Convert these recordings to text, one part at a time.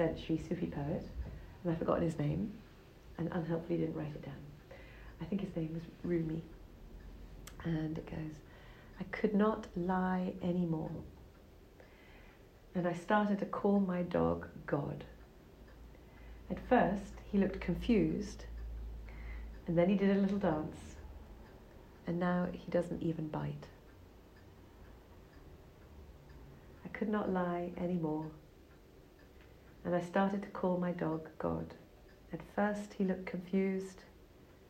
century Sufi poet, and I've forgotten his name, and unhelpfully didn't write it down. I think his name was Rumi. And it goes, I could not lie anymore. And I started to call my dog God. At first, he looked confused, and then he did a little dance, and now he doesn't even bite. I could not lie anymore, and I started to call my dog God. At first, he looked confused,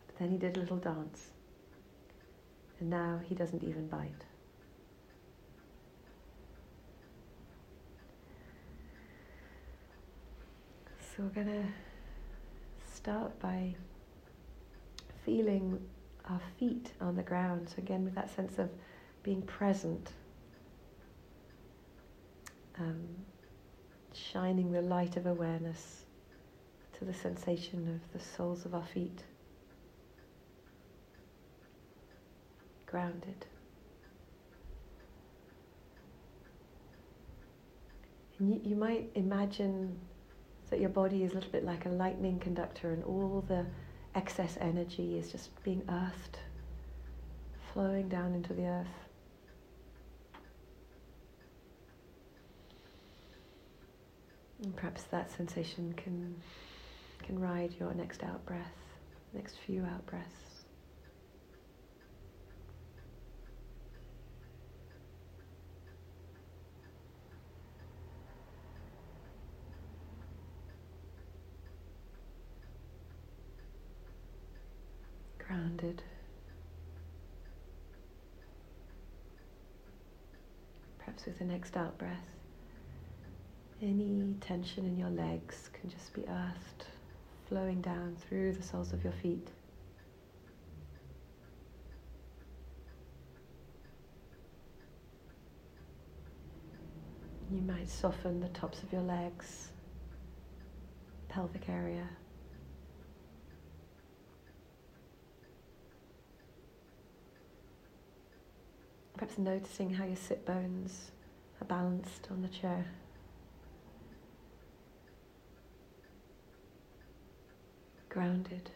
but then he did a little dance, and now he doesn't even bite. So we're going to start by feeling our feet on the ground. So, again, with that sense of being present, um, shining the light of awareness to the sensation of the soles of our feet. Grounded. And you, you might imagine that your body is a little bit like a lightning conductor and all the excess energy is just being earthed, flowing down into the earth. And perhaps that sensation can can ride your next out breath, next few out breaths. grounded. Perhaps with the next out breath, any tension in your legs can just be earthed, flowing down through the soles of your feet. You might soften the tops of your legs, pelvic area. Perhaps noticing how your sit bones are balanced on the chair. Grounded.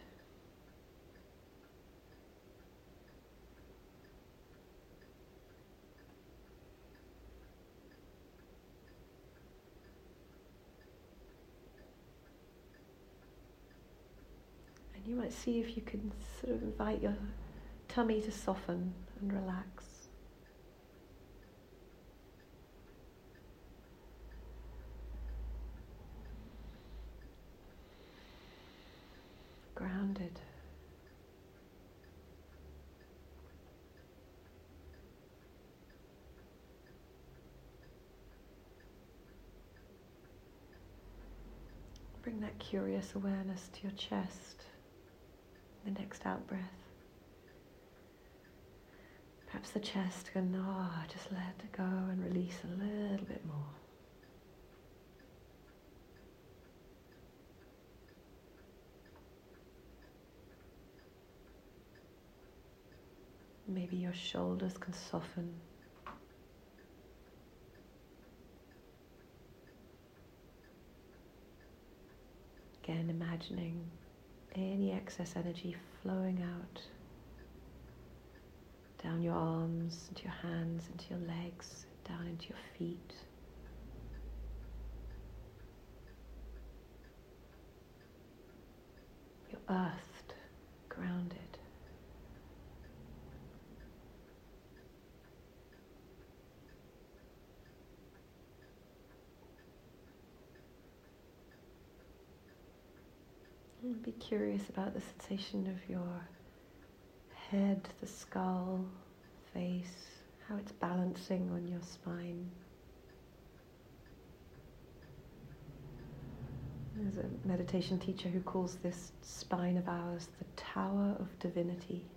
And you might see if you can sort of invite your tummy to soften and relax. grounded. Bring that curious awareness to your chest, the next out breath. Perhaps the chest can, ah, oh, just let it go and release a little bit more. Maybe your shoulders can soften. Again, imagining any excess energy flowing out down your arms, into your hands, into your legs, down into your feet. You're earthed, grounded. And be curious about the sensation of your head, the skull, face, how it's balancing on your spine. There's a meditation teacher who calls this spine of ours the Tower of Divinity.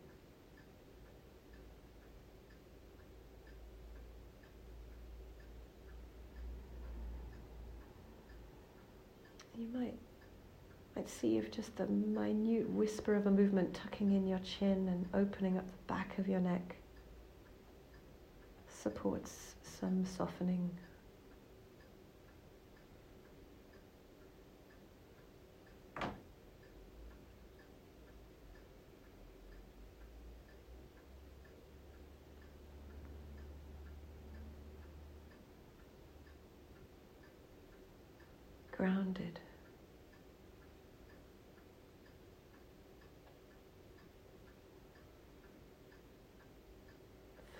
You might Let's see if just the minute whisper of a movement tucking in your chin and opening up the back of your neck supports some softening. grounded.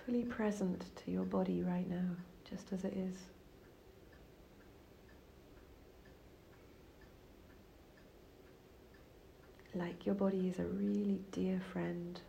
Fully present to your body right now, just as it is. Like your body is a really dear friend.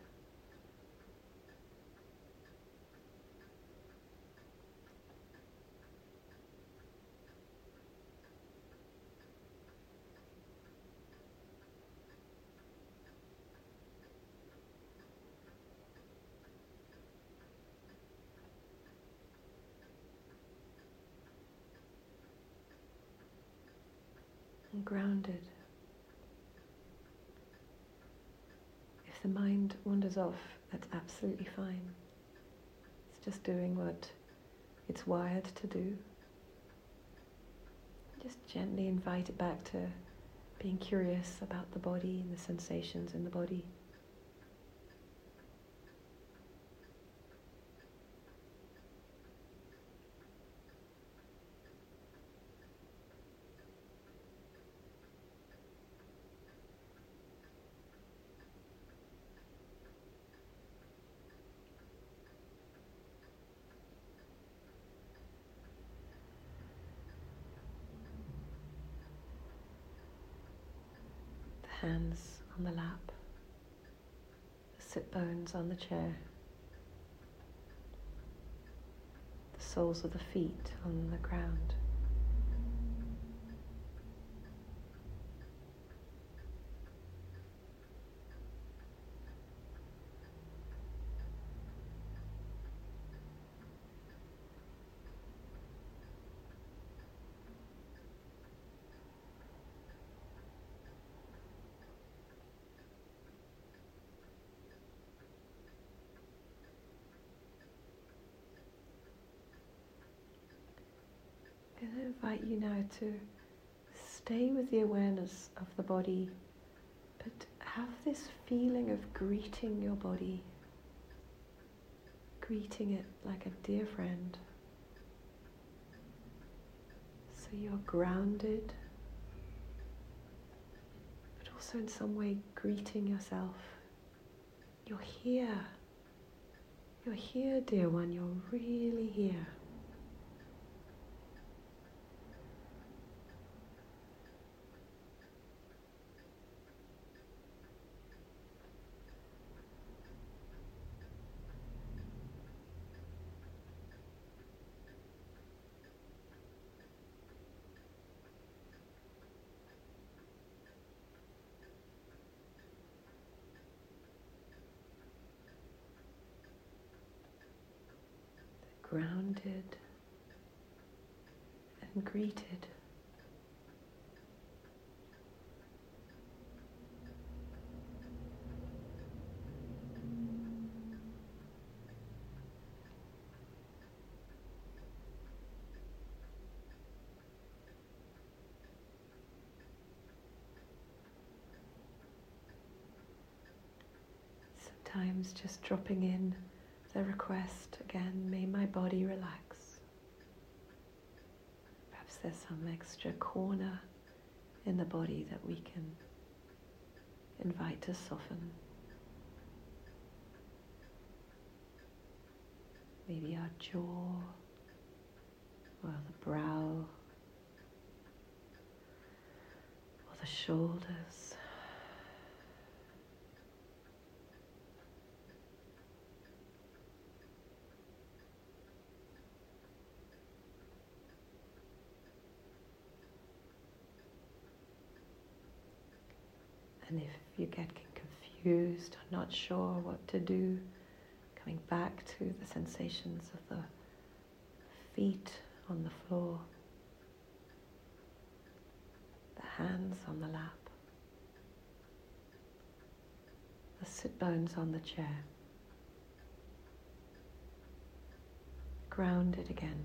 And grounded. If the mind wanders off, that's absolutely fine. It's just doing what it's wired to do. Just gently invite it back to being curious about the body and the sensations in the body. Hands on the lap, the sit bones on the chair, the soles of the feet on the ground. I'm going to invite you now to stay with the awareness of the body, but have this feeling of greeting your body, greeting it like a dear friend. So you're grounded, but also in some way greeting yourself. You're here. You're here, dear one. You're really here. Grounded and greeted. Sometimes just dropping in the request again, may my body relax. Perhaps there's some extra corner in the body that we can invite to soften. Maybe our jaw or the brow or the shoulders. And if you get confused or not sure what to do, coming back to the sensations of the feet on the floor, the hands on the lap, the sit bones on the chair. Grounded again.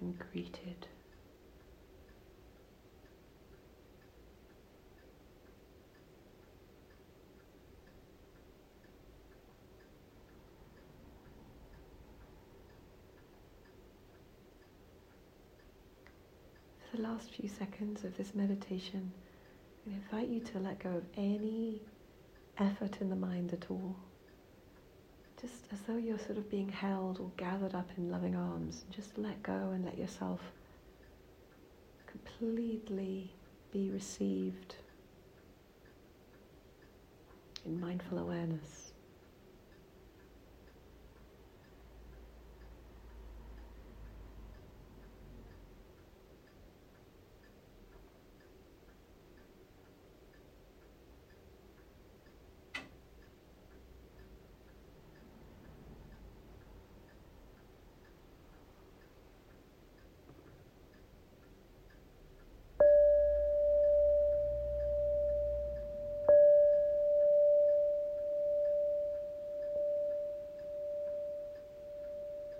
and greeted For the last few seconds of this meditation, I invite you to let go of any effort in the mind at all. Just as though you're sort of being held or gathered up in loving arms. Just let go and let yourself completely be received in mindful awareness.